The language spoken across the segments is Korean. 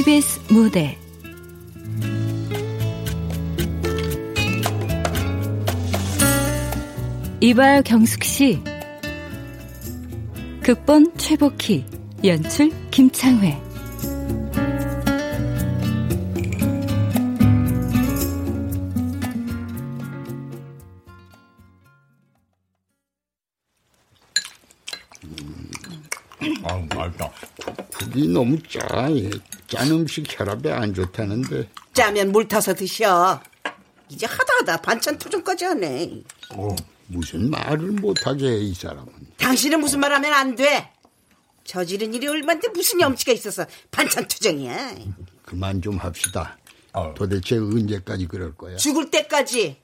KBS 무대. 이발 경숙 씨. 극본 최복희 연출 김창회 국이 너무 짜. 짠 음식 혈압에 안 좋다는데. 짜면 물 타서 드셔. 이제 하다 하다 반찬 투정까지 하네. 어, 무슨 말을 못하게 해, 이 사람은. 당신은 무슨 말 하면 안 돼. 저지른 일이 얼만데 무슨 염치가 있어서 반찬 투정이야. 그만 좀 합시다. 아유. 도대체 언제까지 그럴 거야? 죽을 때까지.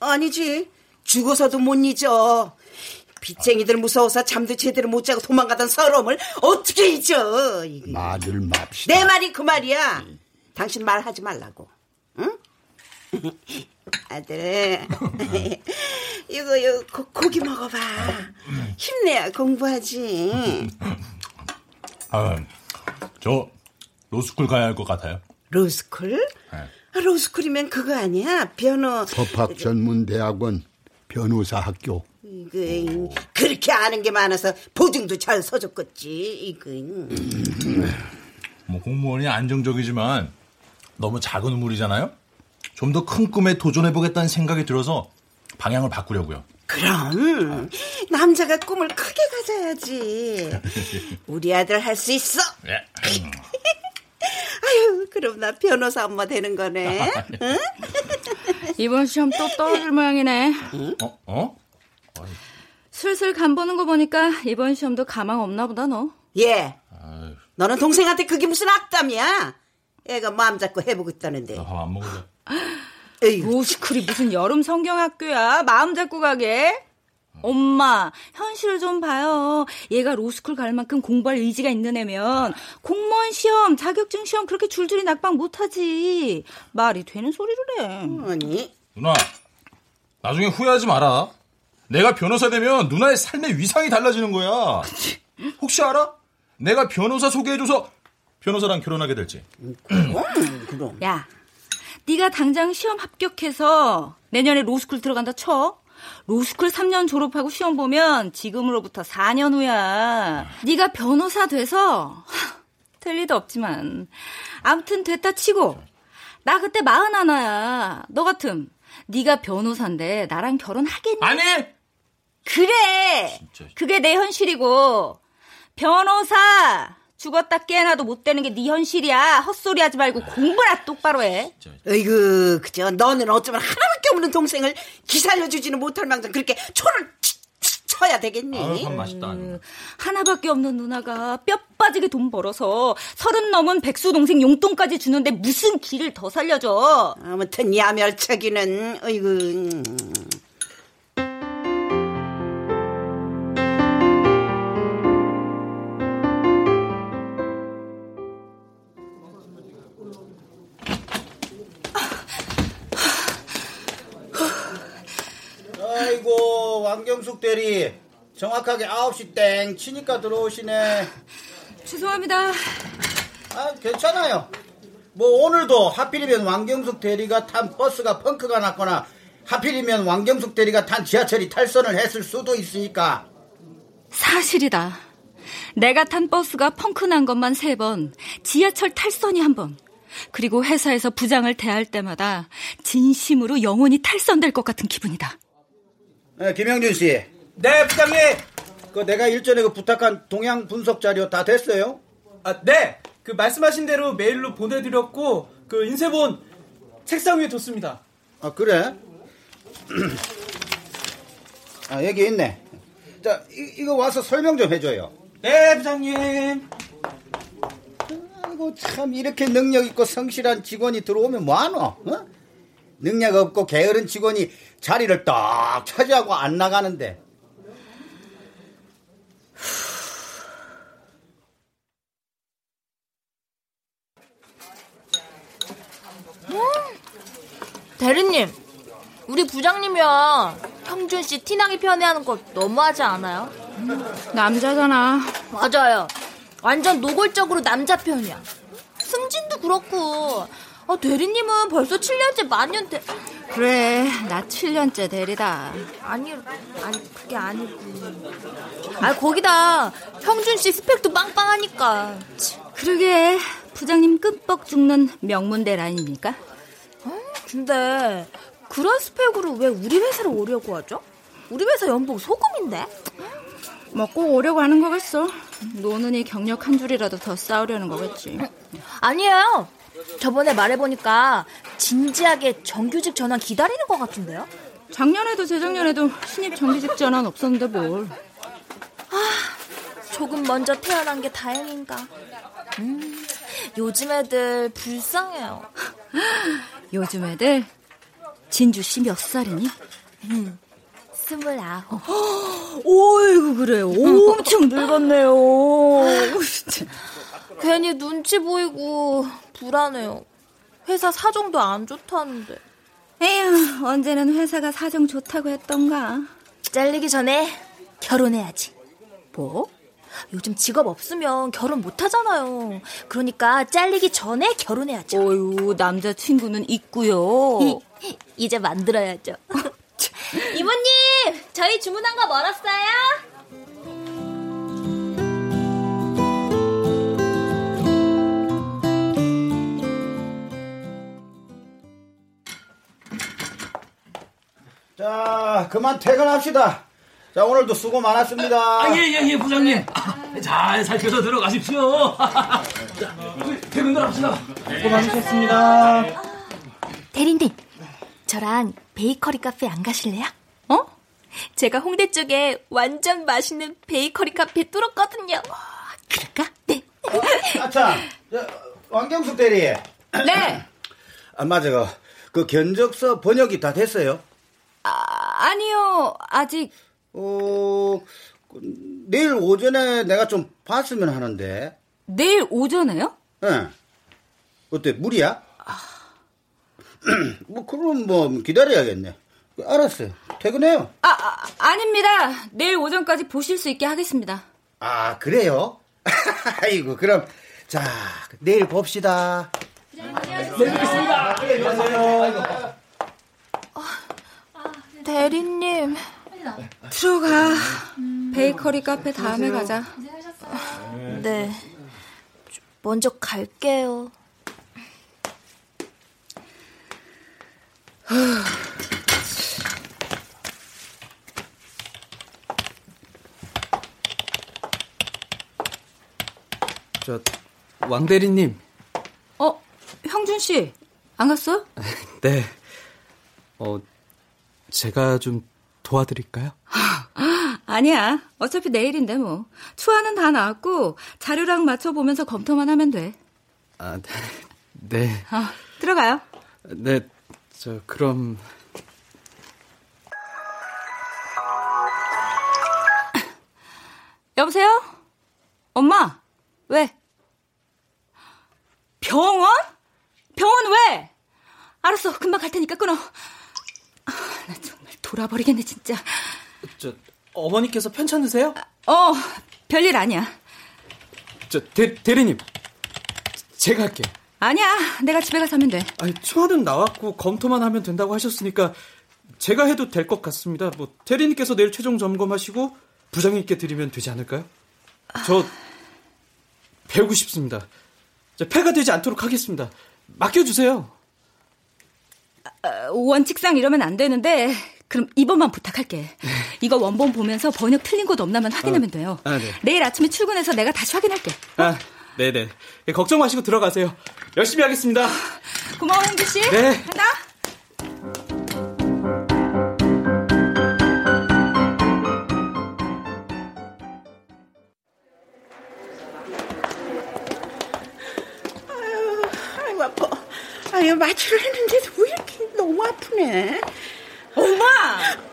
아니지. 죽어서도 못 잊어. 빚쟁이들 무서워서 잠도 제대로 못 자고 도망가던 서러움을 어떻게 잊어. 이거. 말을 맙시다. 내 말이 그 말이야. 당신 말하지 말라고. 응? 아들, 이거, 이거 고, 고기 먹어봐. 힘내야 공부하지. 아, 저 로스쿨 가야 할 것 같아요. 로스쿨? 네. 아, 로스쿨이면 그거 아니야? 변호. 법학 전문 대학원 변호사 학교. 이거, 그렇게 아는 게 많아서 보증도 잘 서줬겠지. 이거. 뭐 공무원이 안정적이지만 너무 작은 우물이잖아요. 좀 더 큰 꿈에 도전해 보겠다는 생각이 들어서 방향을 바꾸려고요. 그럼 남자가 꿈을 크게 가져야지. 우리 아들 할 수 있어. 예. 아유, 그럼 나 변호사 엄마 되는 거네. 응? 이번 시험 또 떨어질 모양이네 어? 어? 슬슬 간 보는 거 보니까 이번 시험도 가망 없나 보다 너 예. 아유, 너는 동생한테 그게 무슨 악담이야? 애가 마음 잡고 해보고 있다는데. 나밥안 먹을래. 로스쿨이 무슨 여름 성경학교야 마음 잡고 가게 엄마 현실을 좀 봐요 얘가 로스쿨 갈 만큼 공부할 의지가 있는 애면 공무원 시험 자격증 시험 그렇게 줄줄이 낙방 못하지 말이 되는 소리를 해 아니. 누나, 나중에 후회하지 마라. 내가 변호사 되면 누나의 삶의 위상이 달라지는 거야. 혹시 알아? 내가 변호사 소개해줘서 변호사랑 결혼하게 될지. 그럼, 그럼. 야, 네가 당장 시험 합격해서 내년에 로스쿨 들어간다 쳐. 로스쿨 3년 졸업하고 시험 보면 지금으로부터 4년 후야. 네가 변호사 돼서 하, 될 리도 없지만 아무튼 됐다 치고 나 그때 마흔 하나야. 너 같음 네가 변호사인데 나랑 결혼하겠니? 아니! 그래. 진짜. 그게 내 현실이고 변호사 죽었다 깨어나도 못 되는 게 네 현실이야. 헛소리 하지 말고 공부나 똑바로 해. 어이구, 그저 너는 어쩌면 하나밖에 없는 동생을 기살려주지는 못할 망정 그렇게 초를 치- 치- 쳐야 되겠니? 아유, 밥 맛있다. 음, 하나밖에 없는 누나가 뼈 빠지게 돈 벌어서 서른 넘은 백수 동생 용돈까지 주는데 무슨 길을 더 살려줘? 아무튼 야멸차기는 어이구. 왕경숙 대리 정확하게 9시 땡 치니까 들어오시네 죄송합니다. 아 괜찮아요 뭐 오늘도 하필이면 왕경숙 대리가 탄 버스가 펑크가 났거나 하필이면 왕경숙 대리가 탄 지하철이 탈선을 했을 수도 있으니까 사실이다. 내가 탄 버스가 펑크 난 것만 세 번, 지하철 탈선이 한 번. 그리고 회사에서 부장을 대할 때마다 진심으로 영혼이 탈선될 것 같은 기분이다. 네, 김영준 씨. 네 부장님 그 내가 일전에 그 부탁한 동향 분석 자료 다 됐어요? 아, 네. 그 말씀하신 대로 메일로 보내드렸고 그 인쇄본 책상 위에 뒀습니다. 아 그래? 아 여기 있네 자 이, 이거 와서 설명 좀 해줘요 네, 부장님. 아이고 참 이렇게 능력 있고 성실한 직원이 들어오면 뭐하노? 어? 능력 없고 게으른 직원이 자리를 딱 차지하고 안 나가는데 대리님, 우리 부장님이야. 형준 씨 티나게 편애하는 거 너무하지 않아요? 남자잖아. 맞아요. 완전 노골적으로 남자 편이야. 승진도 그렇고. 아, 대리님은 벌써 7년째 만년 대. 그래, 나 7년째 대리다. 아니, 아니, 그게 아니고. 아, 거기다 형준 씨 스펙도 빵빵하니까. 그러게, 부장님 끔뻑 죽는 명문대 라인입니까? 어, 근데 그런 스펙으로 왜 우리 회사를 오려고 하죠? 우리 회사 연봉 소금인데? 먹고 뭐 오려고 하는 거겠어. 노는이 경력 한 줄이라도 더 쌓으려는 거겠지. 아니에요. 저번에 말해보니까 진지하게 정규직 전환 기다리는 것 같은데요? 작년에도 재작년에도 신입 정규직 전환 없었는데 뭘. 조금 먼저 태어난 게 다행인가. 음, 요즘 애들 불쌍해요. 요즘 애들 진주 씨 몇 살이니? 스물아홉. 오이구 그래 엄청 늙었네요. 괜히 눈치 보이고 불안해요. 회사 사정도 안 좋다는데. 에휴 언제는 회사가 사정 좋다고 했던가. 잘리기 전에 결혼해야지. 뭐? 요즘 직업 없으면 결혼 못 하잖아요. 그러니까 잘리기 전에 결혼해야죠. 어유 남자친구는 있고요. 이제 만들어야죠. 이모님, 저희 주문한 거 멀었어요? 자 그만 퇴근합시다 자 오늘도 수고 많았습니다 아, 예, 예, 예, 부장님. 아, 잘 살펴서 들어가십시오. 자, 퇴근들 합시다. 수고 많으셨습니다. 대리님, 저랑 베이커리 카페 안 가실래요? 어? 제가 홍대 쪽에 완전 맛있는 베이커리 카페 뚫었거든요. 그럴까? 네. 아참 왕경숙 대리 네. 아 맞아 그, 그 견적서 번역이 다 됐어요 아, 아니요 아직 어 그, 내일 오전에 내가 좀 봤으면 하는데 내일 오전에요? 예 어때 무리야? 뭐 그럼 뭐 기다려야겠네 알았어요 퇴근해요 아, 아 아닙니다. 내일 오전까지 보실 수 있게 하겠습니다. 아 그래요? 아이고 그럼 자 내일 봅시다 대리님, 들어가. 베이커리 카페 다음에 가자. 네. 먼저 갈게요. 저, 왕 대리님. 어, 형준 씨. 안 갔어? 네. 어, 제가 좀 도와드릴까요? 아니야. 어차피 내일인데 뭐. 추안은 다 나왔고 자료랑 맞춰 보면서 검토만 하면 돼. 아, 네. 네. 어, 들어가요. 네, 저, 그럼. 여보세요? 엄마? 왜? 병원? 병원 왜? 알았어. 금방 갈 테니까 끊어. 아, 나 정말 돌아버리겠네, 진짜. 저, 어머니께서 편찮으세요? 어, 별일 아니야. 저, 대, 대리님. 제가 할게요. 아니야. 내가 집에 가서 하면 돼. 아니, 초안은 나왔고 검토만 하면 된다고 하셨으니까 제가 해도 될 것 같습니다. 뭐, 대리님께서 내일 최종 점검하시고 부장님께 드리면 되지 않을까요? 저, 배우고 싶습니다. 저, 폐가 되지 않도록 하겠습니다. 맡겨주세요. 어, 원칙상 이러면 안 되는데 그럼 이번만 부탁할게. 이거 원본 보면서 번역 틀린 곳 없나만 확인하면 돼요. 아, 네. 내일 아침에 출근해서 내가 다시 확인할게. 아, 네네. 예, 걱정 마시고 들어가세요. 열심히 하겠습니다. 고마워, 형규 씨. 네. 간다. 아유, 마취를 했는데도 왜 이렇게 너무 아프네? 엄마!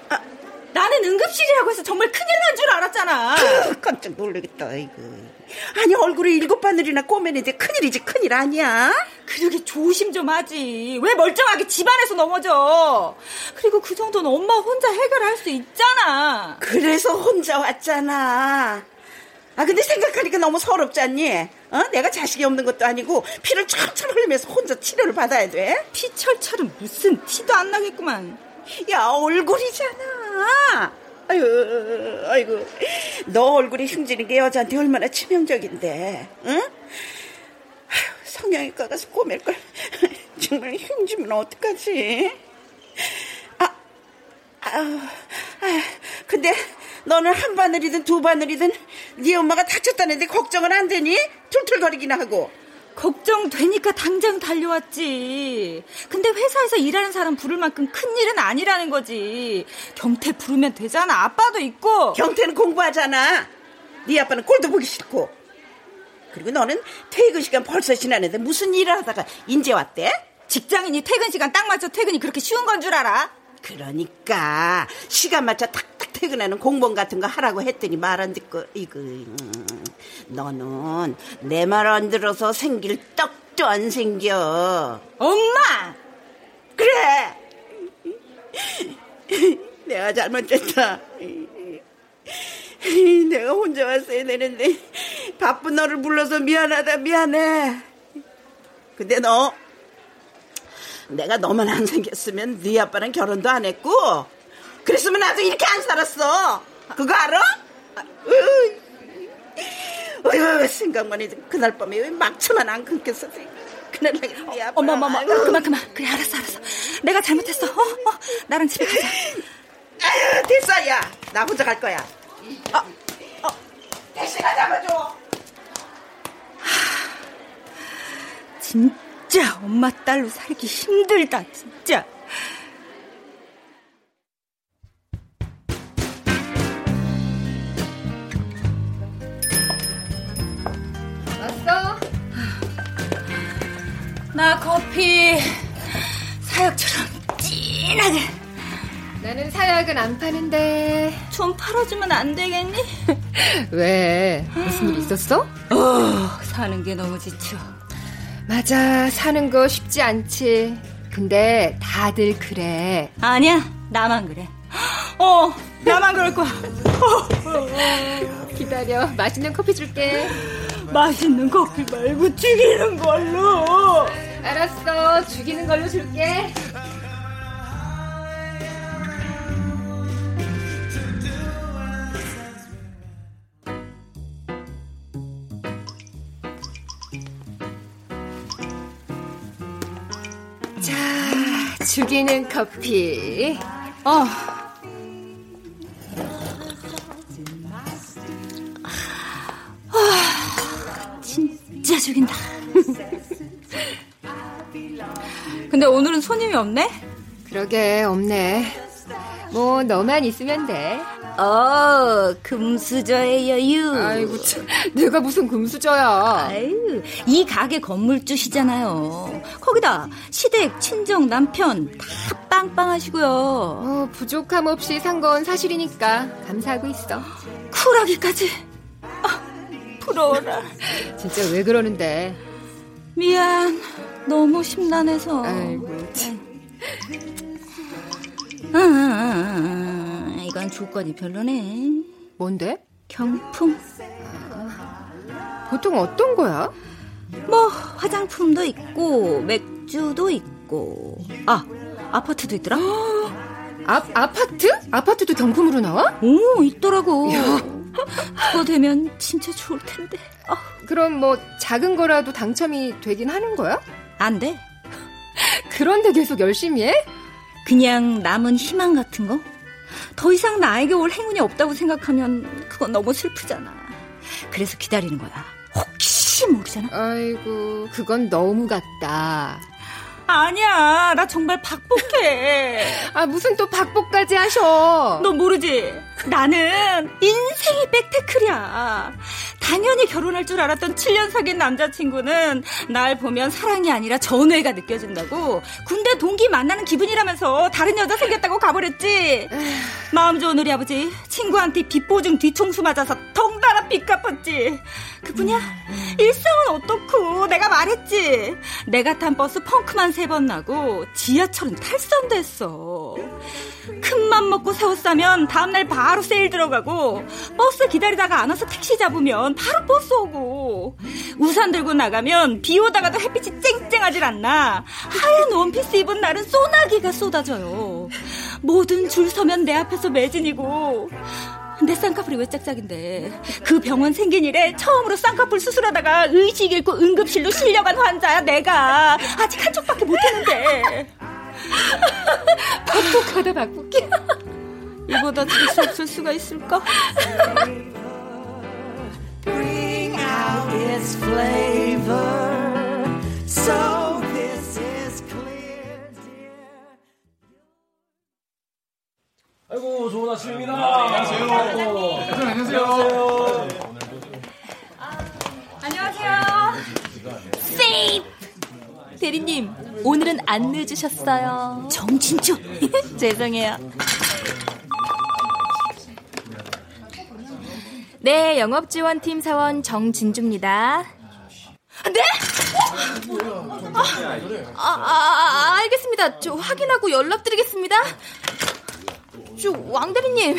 아, 나는 응급실이라고 해서 정말 큰일 난 줄 알았잖아. 깜짝 놀라겠다, 이거. 아니, 얼굴에 일곱 바늘이나 꼬매는데 큰일이지, 큰일 아니야? 그러게 조심 좀 하지. 왜 멀쩡하게 집안에서 넘어져? 그리고 그 정도는 엄마 혼자 해결할 수 있잖아. 그래서 혼자 왔잖아. 아, 근데 생각하니까 너무 서럽지 않니? 어? 내가 자식이 없는 것도 아니고 피를 철철 흘리면서 혼자 치료를 받아야 돼? 피 철철은 무슨 티도 안 나겠구만. 야, 얼굴이잖아. 아유, 아이고. 너 얼굴이 흉지는 게 여자한테 얼마나 치명적인데, 응? 아유, 성형외과 가서 꼬맬 걸. 정말 흉지면 어떡하지? 아, 아유, 아, 근데 너는 한 바늘이든 두 바늘이든 네 엄마가 다쳤다는데 걱정은 안 되니? 툴툴거리기나 하고. 걱정되니까 당장 달려왔지. 근데 회사에서 일하는 사람 부를 만큼 큰 일은 아니라는 거지. 경태 부르면 되잖아. 아빠도 있고. 경태는 공부하잖아. 네 아빠는 꼴도 보기 싫고. 그리고 너는 퇴근 시간 벌써 지났는데 무슨 일을 하다가 인제 왔대? 직장인이 퇴근 시간 딱 맞춰 퇴근이 그렇게 쉬운 건 줄 알아? 그러니까 시간 맞춰 탁탁 퇴근하는 공무원 같은 거 하라고 했더니 말 안 듣고 이거 음, 너는 내 말 안 들어서 생길 떡도 안 생겨. 엄마! 그래! 내가 잘못했다. 내가 혼자 왔어야 되는데 바쁜 너를 불러서 미안하다 미안해. 근데 너 내가 너만 안 생겼으면 네 아빠는 결혼도 안 했고 그랬으면 나도 이렇게 안 살았어 그거 알아? 어휴 생각만 해도 그날 밤에 왜 막차만 안 끊겼어 그날 네 아빠 어머, 어머, 어머. 그만, 그만. 그래, 알았어, 알았어. 내가 잘못했어. 어, 어. 나랑 집에 가자. 아유, 됐어, 야. 나 혼자 갈 거야. 어, 어. 대신아 잡아줘. 진짜 엄마 딸로 살기 힘들다, 진짜. 왔어? 나 커피 사약처럼 진하게 나는 사약은 안 파는데. 좀 팔아주면 안 되겠니? 왜? 무슨 일 있었어? 어, 사는 게 너무 지쳐. 맞아, 사는 거 쉽지 않지. 근데 다들 그래. 아니야, 나만 그래. 어, 나만 그럴 거야. 기다려, 맛있는 커피 줄게. 맛있는 커피 말고 죽이는 걸로. 알았어, 죽이는 걸로 줄게. 죽이는 커피. 어. 아, 진짜 죽인다. 근데 오늘은 손님이 없네? 그러게, 없네. 뭐, 너만 있으면 돼. 어, 금수저의 여유. 아이고, 참. 내가 무슨 금수저야. 아유, 이 가게 건물주시잖아요. 거기다 시댁, 친정, 남편 다 빵빵하시고요. 어, 부족함 없이 산 건 사실이니까 감사하고 있어. 쿨하기까지. 아, 부러워라. 진짜 왜 그러는데? 미안. 너무 심란해서. 아이고. 아, 아, 아, 아, 이건 조건이 별로네. 뭔데? 경품. 보통 어떤 거야? 뭐 화장품도 있고 맥주도 있고. 아, 아파트도 있더라. 아, 아파트? 아파트도 경품으로 나와? 오, 있더라고. 그거 되면 진짜 좋을 텐데. 아, 그럼 뭐 작은 거라도 당첨이 되긴 하는 거야? 안 돼. 그런데 계속 열심히 해? 그냥 남은 희망 같은 거? 더 이상 나에게 올 행운이 없다고 생각하면 그건 너무 슬프잖아. 그래서 기다리는 거야. 혹시 모르잖아. 아이고, 그건 너무 같다. 아니야, 나 정말 박복해. 아, 무슨 또 박복까지 하셔. 너 모르지? 나는 인생이 백테클이야. 다 당연히 결혼할 줄 알았던 7년 사귄 남자친구는 날 보면 사랑이 아니라 전회가 느껴진다고 군대 동기 만나는 기분이라면서 다른 여자 생겼다고 가버렸지. 마음 좋은 우리 아버지 친구한테 빚보증 뒤통수 맞아서 덩달아 빚 갚았지. 그뿐이야 일상은 어떻고 내가 말했지. 내가 탄 버스 펑크만 세 번 나고 지하철은 탈선됐어. 큰 맘 먹고 새옷 사면 다음날 바로 세일 들어가고 버스 기다리다가 안 와서 택시 잡으면 바로 버스 오고. 우산 들고 나가면 비 오다가도 햇빛이 쨍쨍하질 않나. 하얀 원피스 입은 날은 소나기가 쏟아져요. 모든 줄 서면 내 앞에서 매진이고. 내 쌍꺼풀이 왜 짝짝인데? 그 병원 생긴 이래 처음으로 쌍꺼풀 수술하다가 의식 잃고 응급실로 실려간 환자야 내가. 아직 한쪽밖에 못했는데. 박복하다 박복해. 이보다 재수 없을 수가 있을까? Bring out its flavor. So this is clear, dear. 아이고 좋은 아침입니다. 안녕하세요. 안녕하세요. 안녕하세요. 세입! 대리님, 오늘은 안 늦으셨어요. 정진주. 죄송해요. 네, 영업지원팀 사원 정진주입니다. 네? 아, 아, 아, 알겠습니다. 저 확인하고 연락드리겠습니다. 저 왕대리님,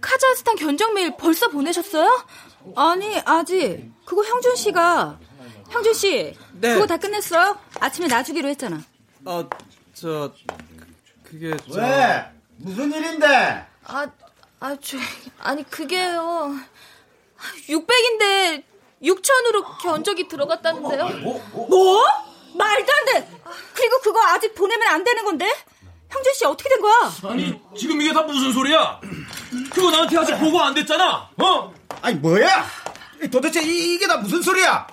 카자흐스탄 견적 메일 벌써 보내셨어요? 아니 아직 그거 형준 씨가 형준 씨 네. 그거 다 끝냈어요? 아침에 놔주기로 했잖아. 아, 저 그게 저... 왜? 무슨 일인데? 아, 아, 저, 아니, 그게요. 600인데 6천으로 견적이 들어갔다는데요. 뭐? 말도 안 돼. 그리고 그거 아직 보내면 안 되는 건데? 형준 씨 어떻게 된 거야? 아니 지금 이게 다 무슨 소리야? 그거 나한테 아직 보고 안 됐잖아. 어? 아니 뭐야? 도대체 이, 이게 다 무슨 소리야?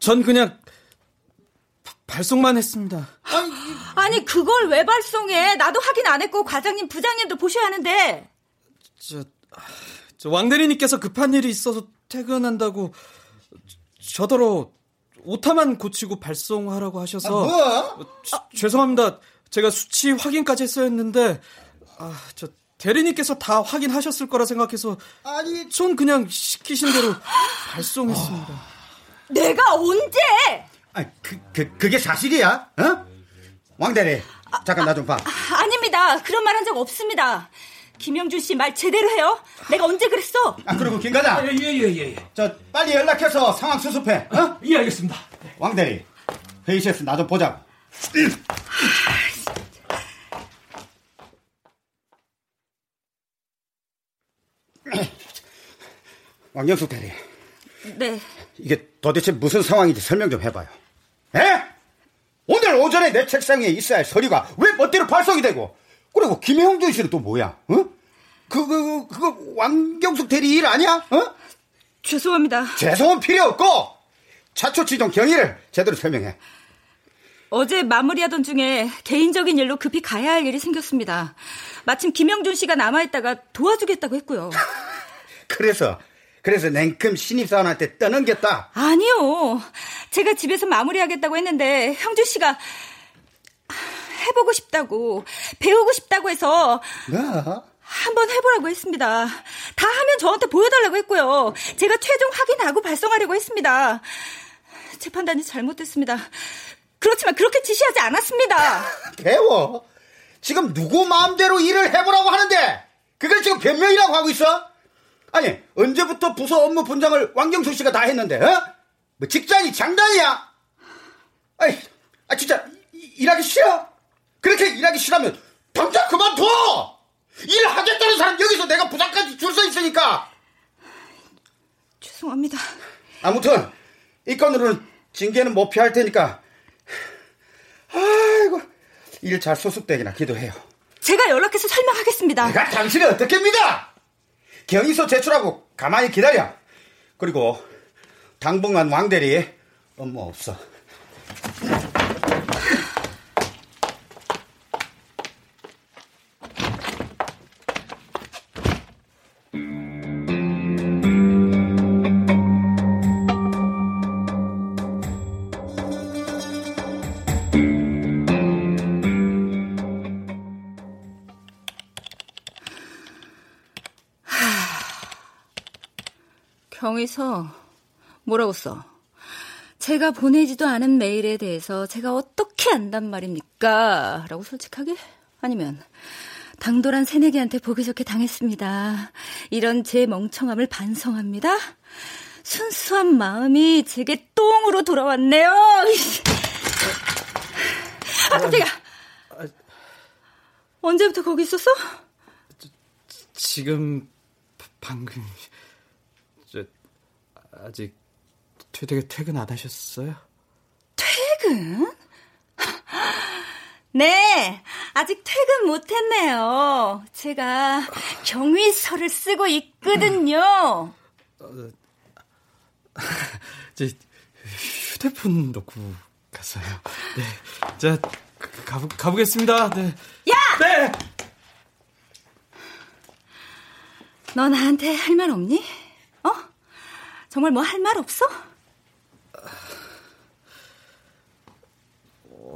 전 그냥 바- 발송만 했습니다. 아니 그걸 왜 발송해? 나도 확인 안 했고 과장님 부장님도 보셔야 하는데. 저, 저 왕대리님께서 급한 일이 있어서 퇴근한다고 저 더러 오타만 고치고 발송하라고 하셔서 아, 뭐? 저- 죄송합니다. 제가 수치 확인까지 했어야 했는데 아, 저 대리님께서 다 확인하셨을 거라 생각해서 아니 전 그냥 시키신 대로 발송했습니다. 내가 언제? 아니 그, 그 그게 사실이야? 어? 왕대리 잠깐 나 좀 봐. 아 닙니다. 그런 말 한 적 없습니다. 김영준 씨 말 제대로 해요. 내가 언제 그랬어? 아 그리고 김 과장 예예예 예, 예. 저 빨리 연락해서 상황 수습해. 어? 예 알겠습니다. 왕대리 회의실에서 나 좀 보자고. 왕영숙 대리 네. 이게 도대체 무슨 상황인지 설명 좀 해봐요. 에? 오늘 오전에 내 책상에 있어야 할 서류가 왜 멋대로 발송이 되고 그리고 김형준 씨는 또 뭐야? 어? 그거 그거 왕경숙 대리 일 아니야? 어? 죄송합니다. 죄송은 필요 없고 차초치종 경위를 제대로 설명해. 어제 마무리하던 중에 개인적인 일로 급히 가야 할 일이 생겼습니다. 마침 김영준 씨가 남아있다가 도와주겠다고 했고요. 그래서 그래서 냉큼 신입사원한테 떠넘겼다. 아니요. 제가 집에서 마무리하겠다고 했는데 형준 씨가 해보고 싶다고 배우고 싶다고 해서 뭐? 한번 해보라고 했습니다. 다 하면 저한테 보여달라고 했고요. 제가 최종 확인하고 발송하려고 했습니다. 제 판단이 잘못됐습니다. 그렇지만 그렇게 지시하지 않았습니다. 배워. 지금 누구 마음대로 일을 해보라고 하는데 그걸 지금 변명이라고 하고 있어? 아니 언제부터 부서 업무 분장을 왕경수 씨가 다 했는데 어? 뭐 직장이 장난이야? 아이, 아 진짜 이- 일하기 싫어? 그렇게 일하기 싫으면 당장 그만둬! 일하겠다는 사람 여기서 내가 부장까지 줄 서 있으니까 죄송합니다. 아무튼 이 건으로는 징계는 못 피할 테니까 아이고 일 잘 소습되기나 기도해요. 제가 연락해서 설명하겠습니다. 내가 당신을 어떻게 믿어? 경위서 제출하고 가만히 기다려. 그리고 당분간 왕 대리 업무 없어. 정의서 뭐라고 써? 제가 보내지도 않은 메일에 대해서 제가 어떻게 안단 말입니까? 라고 솔직하게? 아니면 당돌한 새내기한테 보기 좋게 당했습니다. 이런 제 멍청함을 반성합니다. 순수한 마음이 제게 똥으로 돌아왔네요. 아, 깜짝이야. 언제부터 거기 있었어? 지금 바- 방금 저 아직 퇴, 퇴근 안 하셨어요? 퇴근? 네, 아직 퇴근 못했네요. 제가 경위서를 쓰고 있거든요. 제 휴대폰 놓고 가서요. 네, 자 가, 가보겠습니다. 네. 야! 네! 너 나한테 할 말 없니? 어? 정말 뭐 할 말 없어?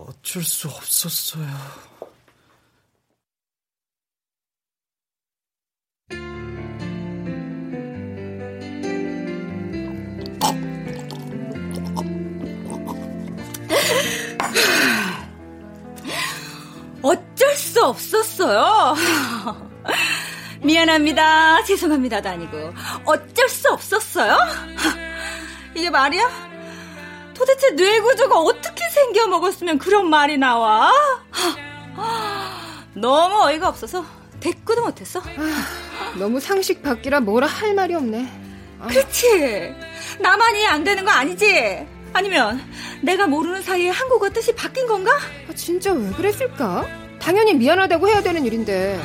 어쩔 수 없었어요. 어쩔 수 없었어요. 미안합니다. 죄송합니다도 아니고 어쩔 수 없었어요. 이게 말이야? 도대체 뇌 구조가 어떻게 생겨 먹었으면 그런 말이 나와? 너무 어이가 없어서 대꾸도 못했어. 너무 상식 밖이라 뭐라 할 말이 없네. 그치? 나만 이해 안 되는 거 아니지? 아니면 내가 모르는 사이에 한국어 뜻이 바뀐 건가? 아, 진짜 왜 그랬을까? 당연히 미안하다고 해야 되는 일인데.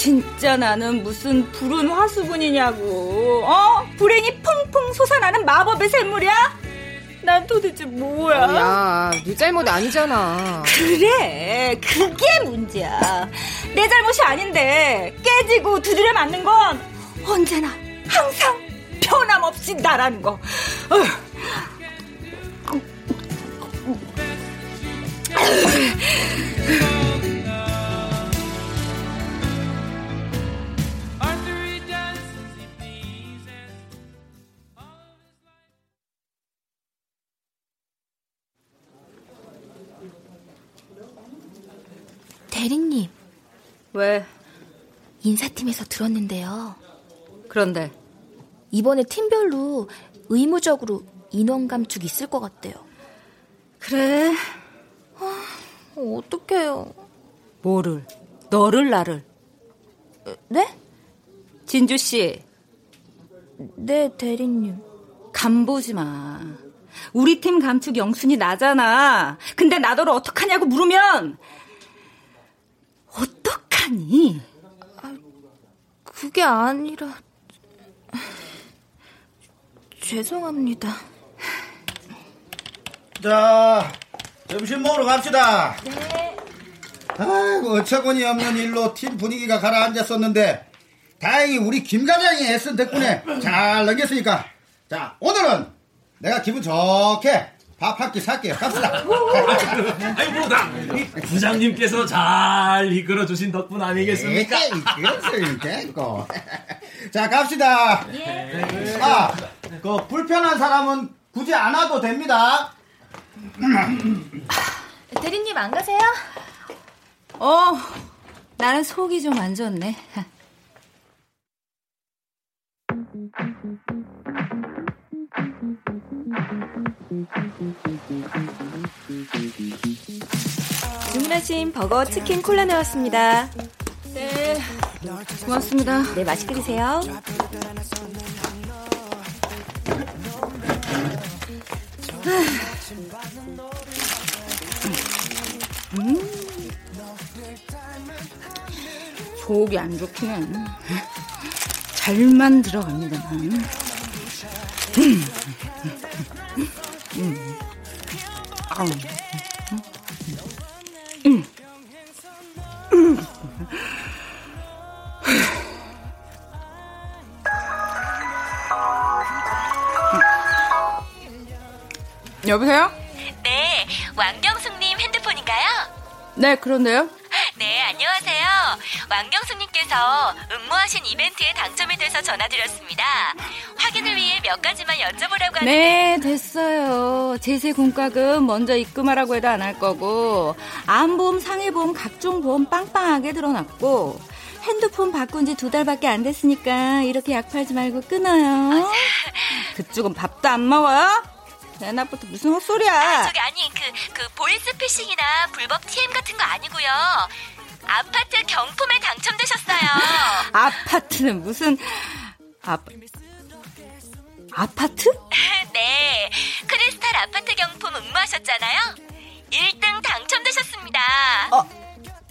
진짜 나는 무슨 불운 화수분이냐고. 어? 불행이 펑펑 솟아나는 마법의 샘물이야? 난 도대체 뭐야? 어, 야, 네 잘못 아니잖아. 그래, 그게 문제야. 내 잘못이 아닌데 깨지고 두드려 맞는 건 언제나 항상 변함없이 나라는 거. 대리님, 왜? 인사팀에서 들었는데요. 그런데 이번에 팀별로 의무적으로 인원 감축 있을 것 같대요. 그래. 어떡해요. 뭐를? 너를 나를? 네? 진주 씨. 네, 대리님. 간 보지 마. 우리 팀 감축 영순이 나잖아. 근데 나더러 어떡하냐고 물으면 어떡하니? 그게 아니라 죄송합니다. 자, 점심 먹으러 갑시다. 네. 아이고, 어처구니 없는 일로 팀 분위기가 가라앉았었는데, 다행히 우리 김 과장이 애쓴 덕분에 잘 넘겼으니까, 자, 오늘은 내가 기분 좋게 밥 한 끼 살게요. 갑시다. 아이고, 나 부장님께서 잘 이끌어 주신 덕분 아니겠습니까? 됐고. 자, 갑시다. 아, 그 불편한 사람은 굳이 안 와도 됩니다. 대리님 안 가세요? 어, 나는 속이 좀 안 좋네. 주문하신 버거, 치킨, 콜라 나왔습니다. 네, 고맙습니다. 네, 맛있게 드세요. 음. 속이 안 좋기는 잘만 들어갑니다만. 음. 음. 아우. 음. 음. 여보세요? 네, 왕경숙님 핸드폰인가요? 네, 그런데요. 네, 안녕하세요. 왕경수님께서 응모하신 이벤트에 당첨이 돼서 전화드렸습니다. 확인을 위해 몇 가지만 여쭤보려고 하는데 네, 됐어요. 제세 공과금 먼저 입금하라고 해도 안 할 거고, 암보험, 상해보험, 각종 보험 빵빵하게 들어놨고, 핸드폰 바꾼 지 두 달밖에 안 됐으니까 이렇게 약 팔지 말고 끊어요. 그쪽은 밥도 안 먹어요? 대낮부터 무슨 헛소리야. 아, 저기 아니 그, 그 보이스 피싱이나 불법 TM 같은 거 아니고요. 아파트 경품에 당첨되셨어요. 아파트는 무슨 아, 아파트? 네, 크리스탈 아파트 경품 응모하셨잖아요. 1등 당첨되셨습니다.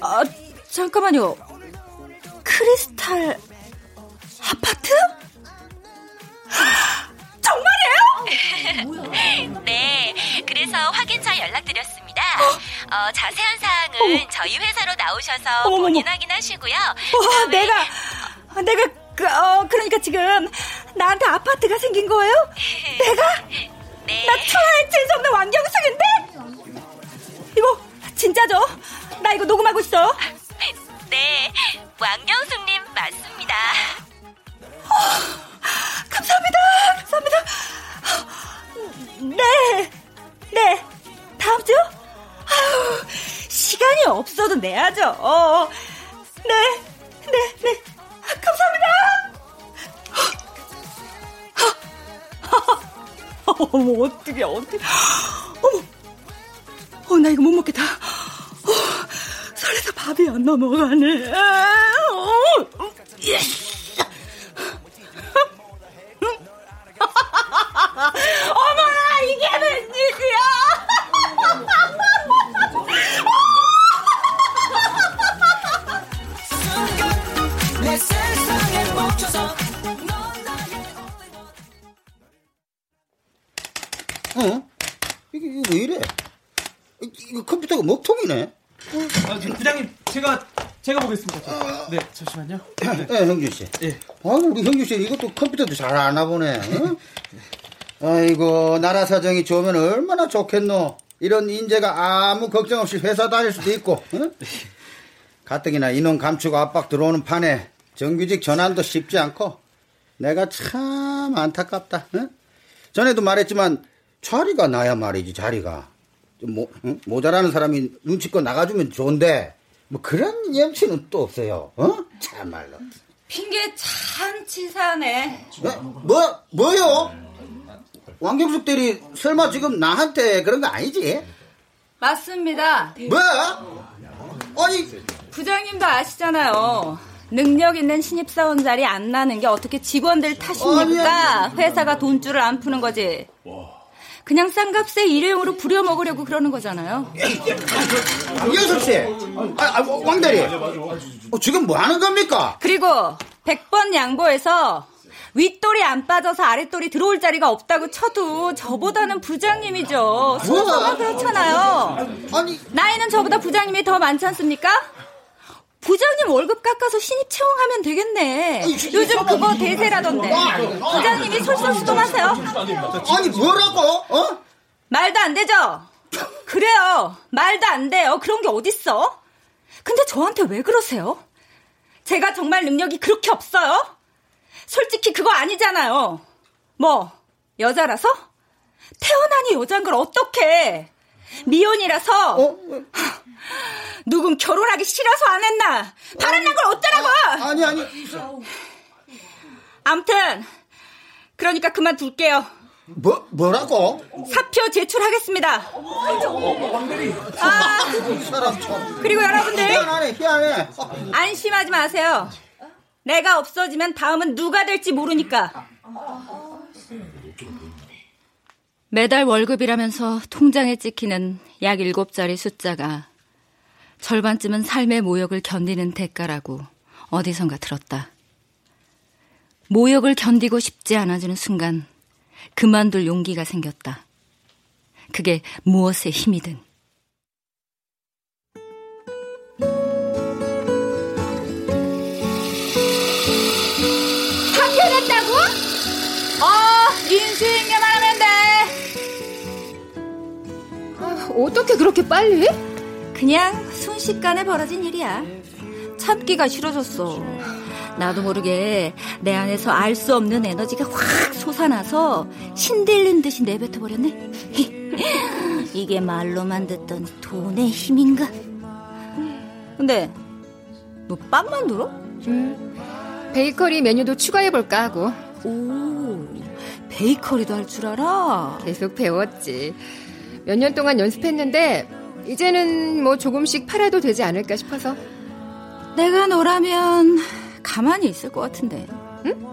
아, 잠깐만요. 크리스탈 아파트? 정말이에요? 네, 그래서 확인차 연락드렸습니다. 어, 자세한 사항은 저희 회사로 나오셔서 어머머머. 본인 확인하시고요. 와, 그다음에- 내가 내가 그, 어, 그러니까 지금 나한테 아파트가 생긴 거예요? 내가? 네. 나 천하의 제일 없는 왕경숙인데? 이거 진짜죠? 나 이거 녹음하고 있어. 네, 왕경숙님 맞습니다. 감사합니다. 감사합니다. 네, 네. 다음 주? 아유, 시간이 없어도 내야죠. 네, 네, 네. 감사합니다. 어머, 어떡해, 어떡해. 어머, 어, 나 이거 못 먹겠다. 어, 설레서 밥이 안 넘어가네. 어, 예. 형준 씨. 예. 아, 우리 형준 씨 이것도 컴퓨터도 잘 아나 보네. 응? 아이고, 나라 사정이 좋으면 얼마나 좋겠노. 이런 인재가 아무 걱정 없이 회사 다닐 수도 있고. 응? 가뜩이나 인원 감축 압박 들어오는 판에 정규직 전환도 쉽지 않고 내가 참 안타깝다. 응? 전에도 말했지만 자리가 나야 말이지 자리가. 좀 모, 응? 모자라는 사람이 눈치껏 나가주면 좋은데 뭐 그런 염치는 또 없어요. 어? 참말로. 핑계 참 치사하네. 뭐, 뭐요? 왕경숙 대리, 설마 지금 나한테 그런 거 아니지? 맞습니다. 뭐? 아니, 부장님도 아시잖아요. 능력 있는 신입사원 자리 안 나는 게 어떻게 직원들 탓입니까? 회사가 돈줄을 안 푸는 거지 그냥 싼값에 일회용으로 부려먹으려고 그러는 거잖아요 왕경숙 씨. 아, 아, 왕 대리. 어, 지금 뭐 하는 겁니까? 그리고 100번 양보해서 윗돌이 안 빠져서 아랫돌이 들어올 자리가 없다고 쳐도 저보다는 부장님이죠. 순서가 그렇잖아요. 아니, 나이는 저보다 부장님이 더 많지 않습니까? 부장님 월급 깎아서 신입 채용하면 되겠네. 요즘 그거 대세라던데. 부장님이 솔선수동하세요. 아니, 뭐라고? 어? 말도 안 되죠? 그래요. 말도 안 돼요. 그런 게 어딨어? 근데 저한테 왜 그러세요? 제가 정말 능력이 그렇게 없어요? 솔직히 그거 아니잖아요. 뭐, 여자라서? 태어나니 여잔 걸 어떡해. 미혼이라서? 누군 결혼하기 싫어서 안 했나? 바람난 걸 어쩌라고! 아니, 아니. 암튼, 그러니까 그만둘게요. 뭐, 뭐라고? 사표 제출하겠습니다. 아. 그리고 여러분들 희한하네, 희한해. 안심하지 마세요. 내가 없어지면 다음은 누가 될지 모르니까. 매달 월급이라면서 통장에 찍히는 약 7자리 숫자가 절반쯤은 삶의 모욕을 견디는 대가라고 어디선가 들었다. 모욕을 견디고 싶지 않아지는 순간 그만둘 용기가 생겼다. 그게 무엇의 힘이든. 어떻게 그렇게 빨리? 그냥 순식간에 벌어진 일이야. 참기가 싫어졌어. 나도 모르게 내 안에서 알 수 없는 에너지가 확 솟아나서 신들린 듯이 내뱉어 버렸네. 이게 말로만 듣던 돈의 힘인가? 근데 너 빵 만들어? 음, 베이커리 메뉴도 추가해 볼까 하고. 오, 베이커리도 할 줄 알아? 계속 배웠지. 몇 년 동안 연습했는데 이제는 뭐 조금씩 팔아도 되지 않을까 싶어서. 내가 너라면 가만히 있을 것 같은데. 응?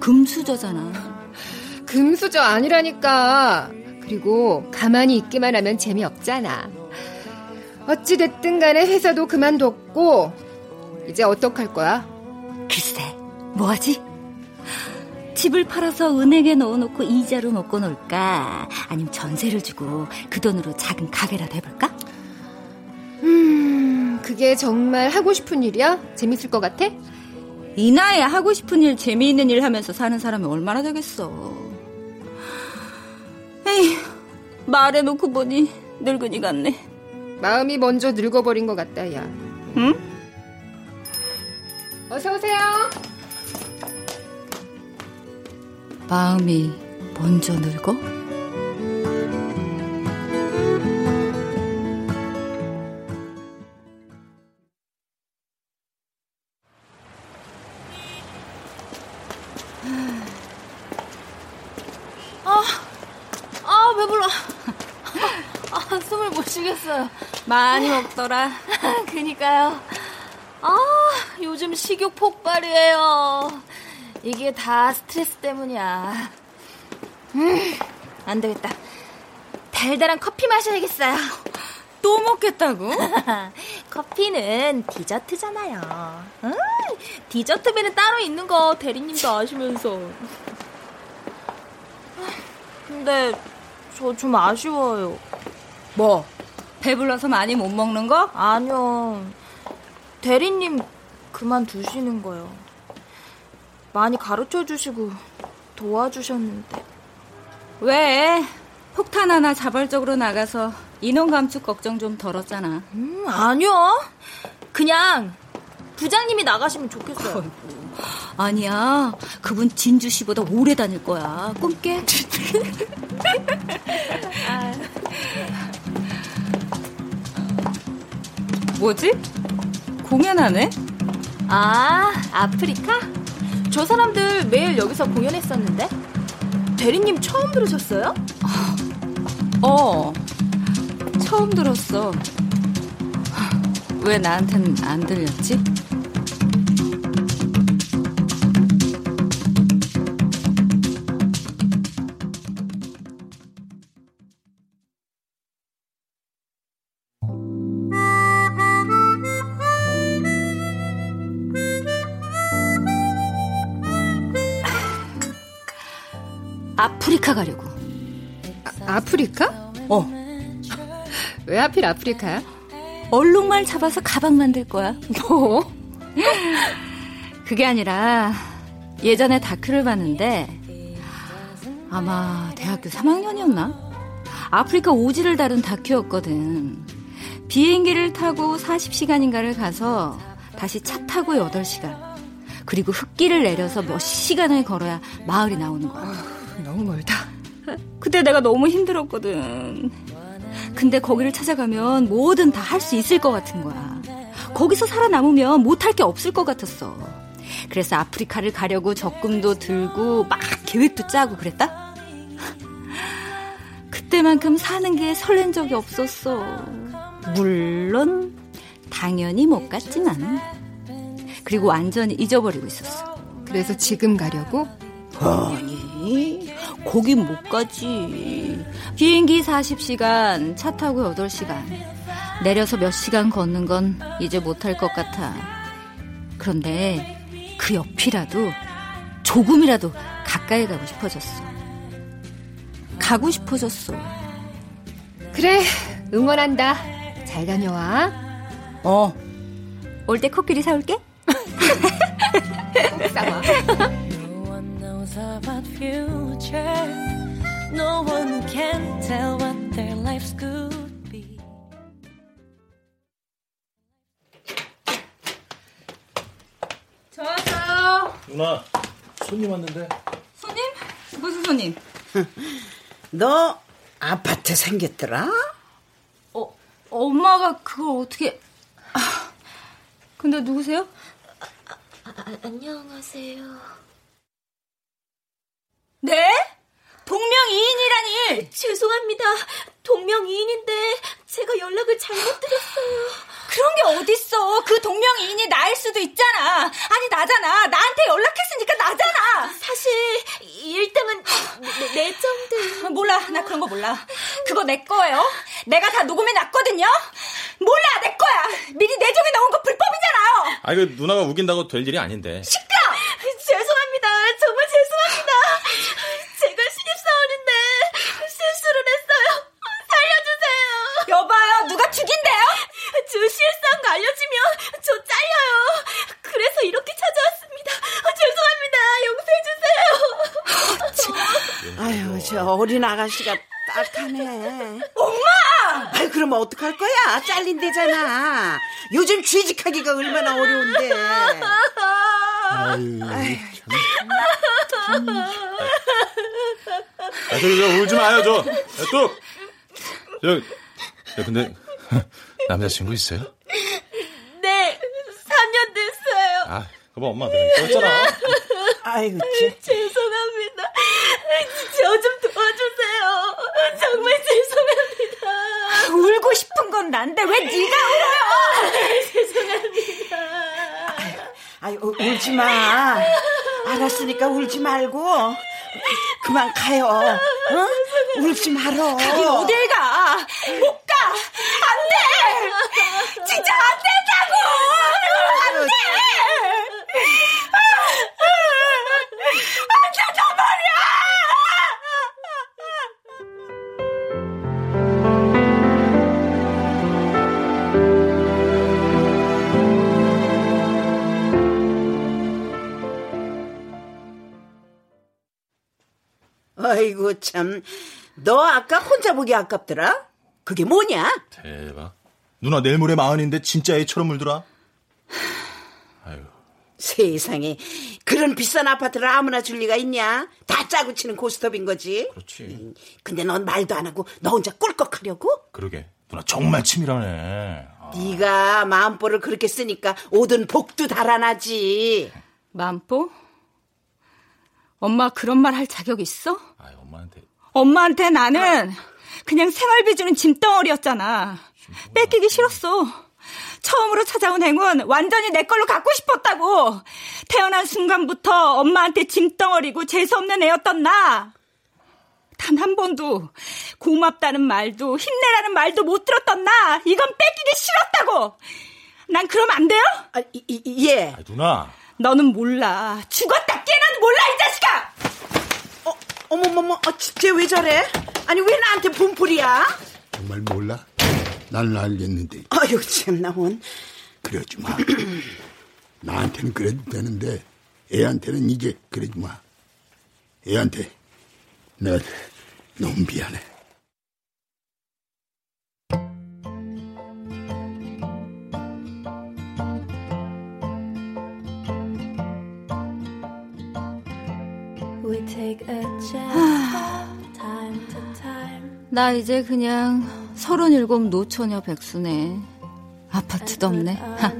금수저잖아. 금수저 아니라니까. 그리고 가만히 있기만 하면 재미없잖아. 어찌됐든 간에 회사도 그만뒀고, 이제 어떡할 거야? 글쎄, 뭐하지? 집을 팔아서 은행에 넣어놓고 이자로 먹고 놀까? 아니면 전세를 주고 그 돈으로 작은 가게라도 해볼까? 음, 그게 정말 하고 싶은 일이야? 재밌을 것 같아? 이 나이에 하고 싶은 일, 재미있는 일 하면서 사는 사람이 얼마나 되겠어. 에이, 말해놓고 보니 늙은이 같네. 마음이 먼저 늙어버린 것 같다, 야. 응? 어서오세요. 마음이 먼저 늙어? 아, 아, 배불러. 아, 숨을 못 쉬겠어요. 많이 먹더라. 그니까요. 아, 요즘 식욕 폭발이에요. 이게 다 스트레스 때문이야. 음, 안 되겠다. 달달한 커피 마셔야겠어요. 또 먹겠다고? 커피는 디저트잖아요. 음, 디저트비는 따로 있는 거 대리님도 아시면서. 근데 저 좀 아쉬워요. 뭐? 배불러서 많이 못 먹는 거? 아니요. 대리님 그만두시는 거요. 많이 가르쳐 주시고 도와주셨는데. 왜? 폭탄 하나 자발적으로 나가서 인원 감축 걱정 좀 덜었잖아. 음, 아니요. 그냥 부장님이 나가시면 좋겠어요. 아니야. 그분 진주 씨보다 오래 다닐 거야. 꿈깨. 뭐지? 공연하네? 아, 아프리카? 저 사람들 매일 여기서 공연했었는데? 대리님 처음 들으셨어요? 어, 처음 들었어. 왜 나한텐 안 들렸지? 아프리카 가려고. 아, 아프리카? 어. 왜 하필 아프리카야? 얼룩말 잡아서 가방 만들 거야. 뭐? 그게 아니라 예전에 다큐를 봤는데 아마 대학교 3학년이었나? 아프리카 오지를 다룬 다큐였거든. 비행기를 타고 40시간인가를 가서 다시 차 타고 8시간. 그리고 흙길을 내려서 몇 시간을 걸어야 마을이 나오는 거야. 너무 멀다. 그때 내가 너무 힘들었거든. 근데 거기를 찾아가면 뭐든 다 할 수 있을 것 같은 거야. 거기서 살아남으면 못할 게 없을 것 같았어. 그래서 아프리카를 가려고 적금도 들고 막 계획도 짜고 그랬다? 그때만큼 사는 게 설렌 적이 없었어. 물론, 당연히 못 갔지만. 그리고 완전히 잊어버리고 있었어. 그래서 지금 가려고? 아니, 거긴 못 가지. 비행기 40시간, 차 타고 8시간. 내려서 몇 시간 걷는 건 이제 못할 것 같아. 그런데 그 옆이라도 조금이라도 가까이 가고 싶어졌어. 가고 싶어졌어. 그래, 응원한다. 잘 다녀와. 어. 올 때 코끼리 사올게. 꼭 싸와. About future. No one can tell what their lives could be. 누나 손님 왔는데. 손님? 무슨 손님? 너 아파트 생겼더라? 어, 엄마가 그걸 어떻게... 아, 근데 누구세요? 아, 안녕하세요. 네? 동명이인이라니! 죄송합니다. 동명이인인데 제가 연락을 잘못 드렸어요. 그런 게 어딨어. 그 동명이인이 나일 수도 있잖아. 아니 나잖아. 나한테 연락했으니까 나잖아. 사실 1등은 내, 내정들. 몰라. 나 그런 거 몰라. 그거 내 거예요. 내가 다 녹음해 놨거든요. 몰라. 내 거야. 미리 내정해 넣은 거 불법이잖아요. 아, 이거 누나가 우긴다고 될 일이 아닌데. 시끄러! 죄송합니다. 정말 죄송합니다. 제가 신입사원인데 실수를 했어요. 살려주세요. 여봐요. 누가 죽인대요? 저 실수한 거 알려주면 저 잘려요. 그래서 이렇게 찾아왔습니다. 죄송합니다. 용서해주세요. 아유, 저 어린 아가씨가 딱하네. 엄마! 아유, 그럼 어떡할 거야? 잘린대잖아. 요즘 취직하기가 얼마나 어려운데. 아유, 아, 저기, 저, 울지 마요, 저. 야, 또. 저, 야, 근데, 남자친구 있어요? 네, 3년 됐어요. 아, 그거 엄마 내가 있었잖아. 아이고, 죄송합니다. 저 좀 도와주세요. 정말 죄송합니다. 울고 싶은 건 난데 왜 네가 울어요? 죄송합니다. 아유, 울지 마. 알았으니까 울지 말고. 그만 가요. 어? 울지 말어. 가긴 어딜 아이고, 참. 너 아까 혼자 보기 아깝더라? 그게 뭐냐? 대박. 누나 내일 모레 마흔인데 진짜 애처럼 울더라. 세상에 그런 비싼 아파트를 아무나 줄 리가 있냐? 다 짜고 치는 고스톱인 거지. 그렇지. 근데 넌 말도 안 하고 너 혼자 꿀꺽하려고? 그러게. 누나 정말 치밀하네. 네가 마음보를 그렇게 쓰니까 오든 복도 달아나지. 만보? 엄마 그런 말 할 자격 있어? 아, 엄마한테. 엄마한테 나는 그냥 생활비 주는 짐덩어리였잖아. 뺏기기 싫었어. 처음으로 찾아온 행운 완전히 내 걸로 갖고 싶었다고. 태어난 순간부터 엄마한테 짐덩어리고 재수없는 애였던 나. 단 한 번도 고맙다는 말도 힘내라는 말도 못 들었던 나. 이건 뺏기기 싫었다고. 난 그러면 안 돼요? 아, 이, 이, 예. 아, 누나. 너는 몰라. 죽었다 깨나도 몰라 이 자식아. 어, 어머머머, 어, 쟤왜 저래? 아니 왜 나한테 분풀이야? 정말 몰라? 나는 알겠는데 아유 참나 혼. 그러지 마. 나한테는 그래도 되는데 애한테는 이제 그러지 마. 애한테 내가 너무 미안해. 나 이제 그냥 서른일곱 노처녀 백수네. 아파트도 없네. 하.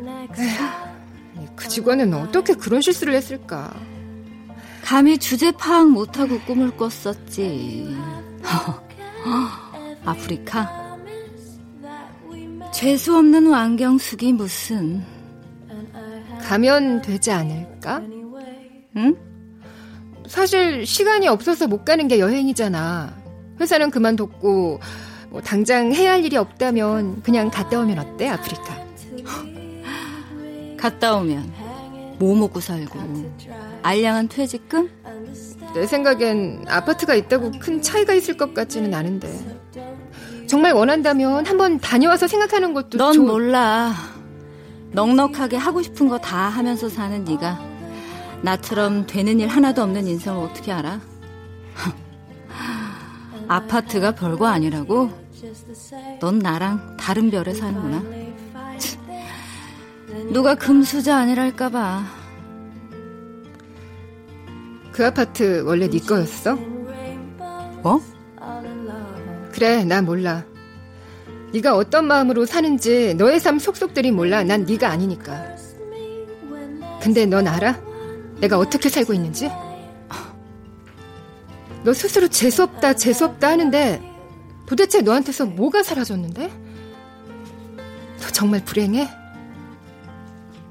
그 직원은 어떻게 그런 실수를 했을까? 감히 주제 파악 못하고 꿈을 꿨었지. 아프리카? 재수 없는 왕경숙이 무슨. 가면 되지 않을까? 응? 사실 시간이 없어서 못 가는 게 여행이잖아. 회사는 그만뒀고 뭐 당장 해야 할 일이 없다면 그냥 갔다 오면 어때 아프리카? 갔다 오면 뭐 먹고 살고 알량한 퇴직금? 내 생각엔 아파트가 있다고 큰 차이가 있을 것 같지는 않은데 정말 원한다면 한번 다녀와서 생각하는 것도 넌 좋... 몰라. 넉넉하게 하고 싶은 거 다 하면서 사는 네가 나처럼 되는 일 하나도 없는 인생을 어떻게 알아? 아파트가 별거 아니라고? 넌 나랑 다른 별에 사는구나. 누가 금수저 아니랄까봐. 그 아파트 원래 네 거였어? 뭐? 그래, 나 몰라. 네가 어떤 마음으로 사는지 너의 삶 속속들이 몰라. 난 네가 아니니까. 근데 넌 알아? 내가 어떻게 살고 있는지? 너 스스로 재수없다, 재수없다 하는데 도대체 너한테서 뭐가 사라졌는데? 너 정말 불행해?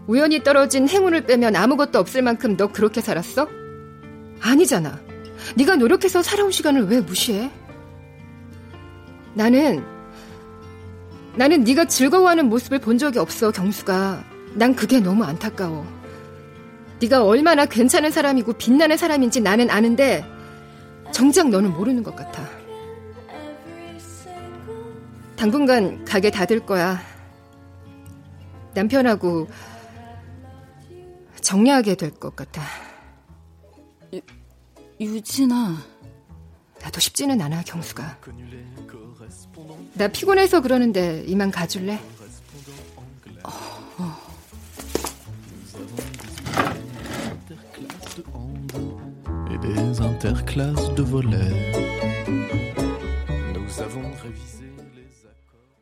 우연히 떨어진 행운을 빼면 아무것도 없을 만큼 너 그렇게 살았어? 아니잖아. 네가 노력해서 살아온 시간을 왜 무시해? 나는 나는 네가 즐거워하는 모습을 본 적이 없어, 경수가. 난 그게 너무 안타까워. 네가 얼마나 괜찮은 사람이고 빛나는 사람인지 나는 아는데 정작 너는 모르는 것 같아. 당분간 가게 닫을 거야. 남편하고 정리하게 될 것 같아. 유, 유진아. 나도 쉽지는 않아, 경수가. 나 피곤해서 그러는데 이만 가줄래? 어. Des interclasses de volets. Nous avons révisé les accords.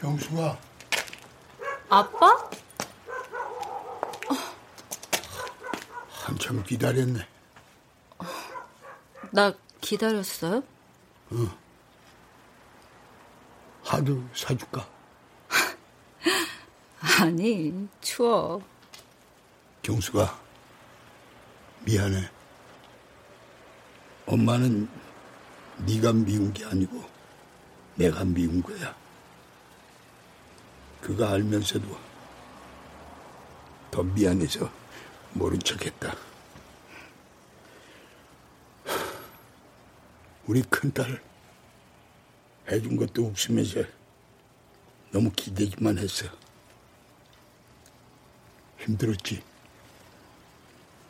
경수가 아빠? 한참 기다렸네. 나 기다렸어요? 응. 하도 사줄까? 아니, 추워. 경수가 미안해. 엄마는 네가 미운 게 아니고 내가 미운 거야. 그거 알면서도 더 미안해서 모른 척했다. 우리 큰딸 해준 것도 없으면서 너무 기대기만 했어. 힘들었지.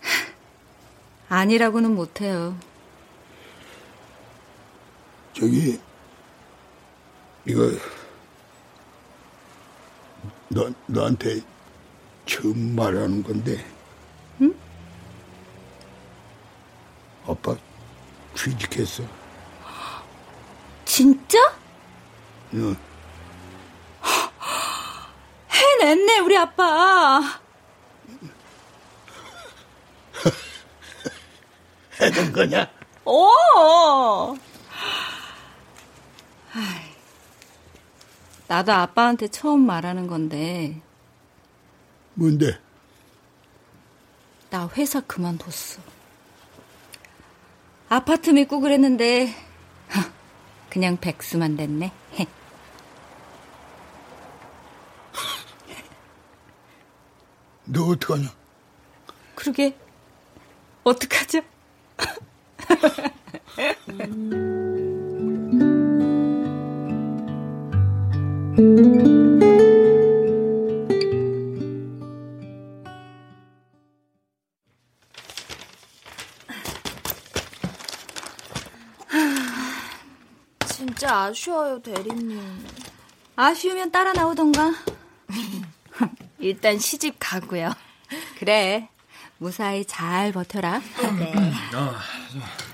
아니라고는 못해요. 저기 이거 너 너한테 처음 말하는 건데. 응? 아빠 취직했어. 진짜? 응. 해냈네, 우리 아빠. 해낸 거냐? 오! 아이, 나도 아빠한테 처음 말하는 건데, 뭔데? 나 회사 그만뒀어. 아파트 믿고 그랬는데, 그냥 백수만 됐네. 너 어떡하냐? 그러게, 어떡하죠? 진짜 아쉬워요, 대리님. 아쉬우면 따라 나오던가. 일단 시집 가고요. 그래. 무사히 잘 버텨라. 네. 아,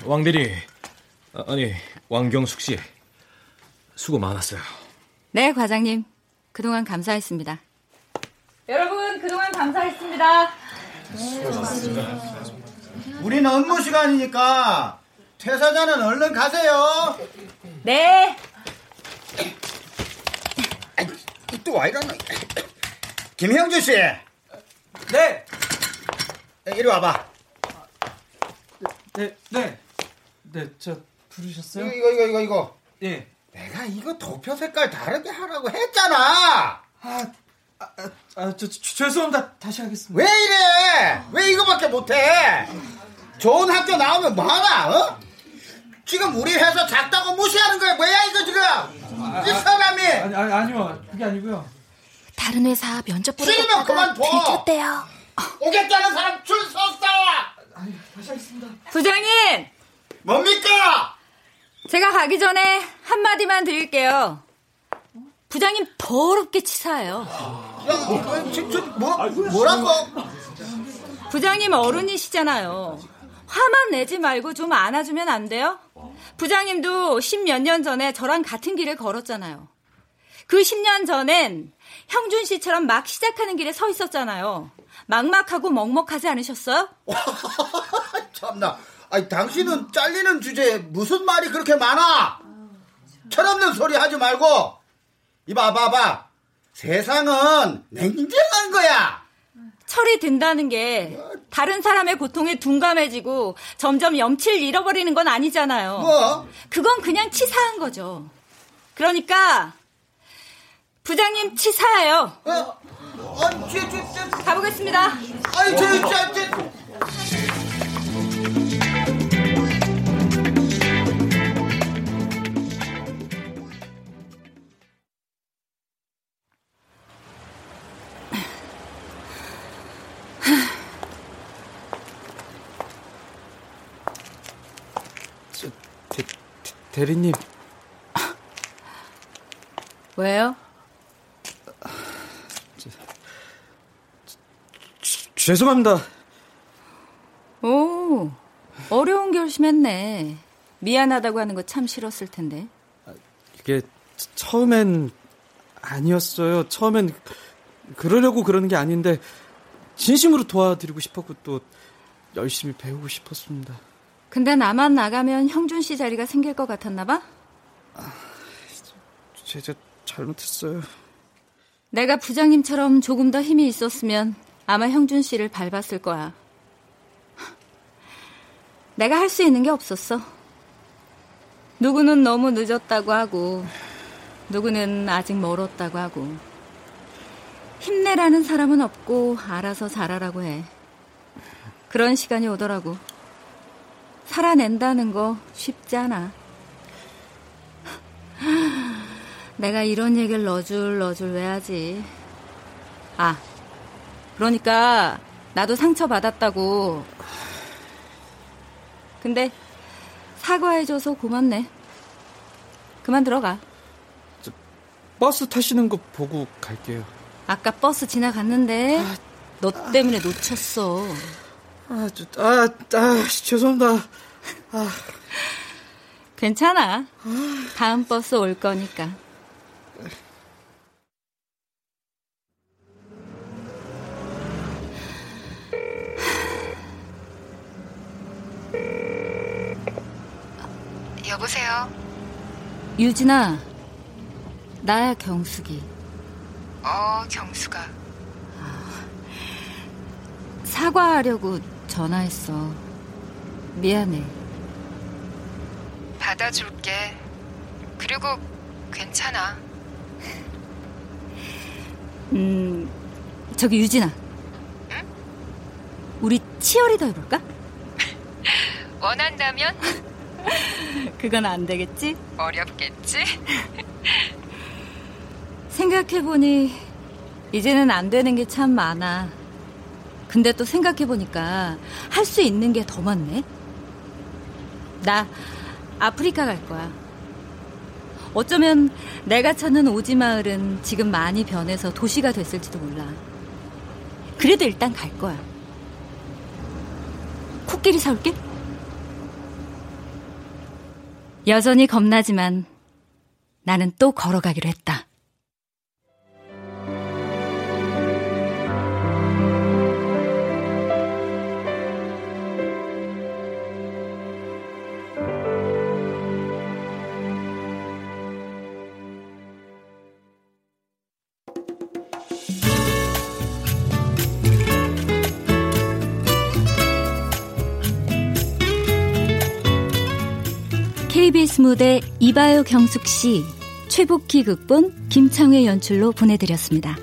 왕대리. 아, 아니, 왕경숙 씨. 수고 많았어요. 네, 과장님. 그동안 감사했습니다. 여러분, 그동안 감사했습니다. 우리는 업무 시간이니까 퇴사자는 얼른 가세요. 네. 또 와 이러나? 김형주 씨. 네. 이리 와봐. 네, 네. 네, 저 부르셨어요? 이거 이거 이거 이거. 예. 내가 이거 도표 색깔 다르게 하라고 했잖아. 아, 아, 아 저, 저, 죄송합니다. 다시 하겠습니다. 왜 이래? 왜 이거밖에 못해? 좋은 학교 나오면 뭐하나? 어? 지금 우리 회사 작다고 무시하는 거야 뭐야 이거 지금? 이 사람이 아니, 아니 아니요 그게 아니고요. 다른 회사 면접 보러 싫으면 갔다가 그만 둬. 들켰대요. 오겠다는 사람 줄 섰어. 다시 하겠습니다. 부장님! 뭡니까? 제가 가기 전에 한 마디만 드릴게요. 부장님 더럽게 치사해요. 야, 저, 저, 뭐, 뭐라고? 부장님 어른이시잖아요. 화만 내지 말고 좀 안아주면 안 돼요? 부장님도 십몇 년 전에 저랑 같은 길을 걸었잖아요. 그 10년 전엔 형준 씨처럼 막 시작하는 길에 서 있었잖아요. 막막하고 먹먹하지 않으셨어요? 참나. 아니, 당신은 잘리는 주제에 무슨 말이 그렇게 많아? 철없는 소리 하지 말고, 이봐, 봐봐. 세상은 냉정한 거야. 철이 든다는 게 다른 사람의 고통에 둔감해지고 점점 염치를 잃어버리는 건 아니잖아요. 뭐? 그건 그냥 치사한 거죠. 그러니까 부장님 치사해요. 어? 아, 저, 저, 저. 가보겠습니다. 아니, 저, 저, 저. 대, 대리님. 왜요? 죄송합니다. 오, 어려운 결심했네. 미안하다고 하는 거 참 싫었을 텐데. 이게 처음엔 아니었어요. 처음엔 그러려고 그러는 게 아닌데 진심으로 도와드리고 싶었고 또 열심히 배우고 싶었습니다. 근데 나만 나가면 형준 씨 자리가 생길 것 같았나 봐? 제가 잘못했어요. 내가 부장님처럼 조금 더 힘이 있었으면 아마 형준 씨를 밟았을 거야. 내가 할 수 있는 게 없었어. 누구는 너무 늦었다고 하고, 누구는 아직 멀었다고 하고, 힘내라는 사람은 없고, 알아서 잘하라고 해. 그런 시간이 오더라고. 살아낸다는 거 쉽지 않아. 내가 이런 얘기를 넣어줄 넣어줄 왜 하지? 아, 그러니까 나도 상처 받았다고. 근데 사과해줘서 고맙네. 그만 들어가. 버스 타시는 거 보고 갈게요. 아까 버스 지나갔는데 너 때문에 놓쳤어. 아, 저, 아, 아, 죄송합니다. 아. 괜찮아. 다음 버스 올 거니까. 여보세요? 유진아, 나야 경숙이. 어, 경수가. 사과하려고 전화했어. 미안해. 받아줄게. 그리고 괜찮아. 음, 저기 유진아. 응? 우리 치어리더 해볼까? 원한다면? 그건 안 되겠지? 어렵겠지? 생각해보니 이제는 안 되는 게 참 많아. 근데 또 생각해보니까 할 수 있는 게 더 많네. 나 아프리카 갈 거야. 어쩌면 내가 찾는 오지 마을은 지금 많이 변해서 도시가 됐을지도 몰라. 그래도 일단 갈 거야. 코끼리 사올게. 여전히 겁나지만 나는 또 걸어가기로 했다. 무대 이바요 경숙 씨, 최복희 극본, 김창회 연출로 보내드렸습니다.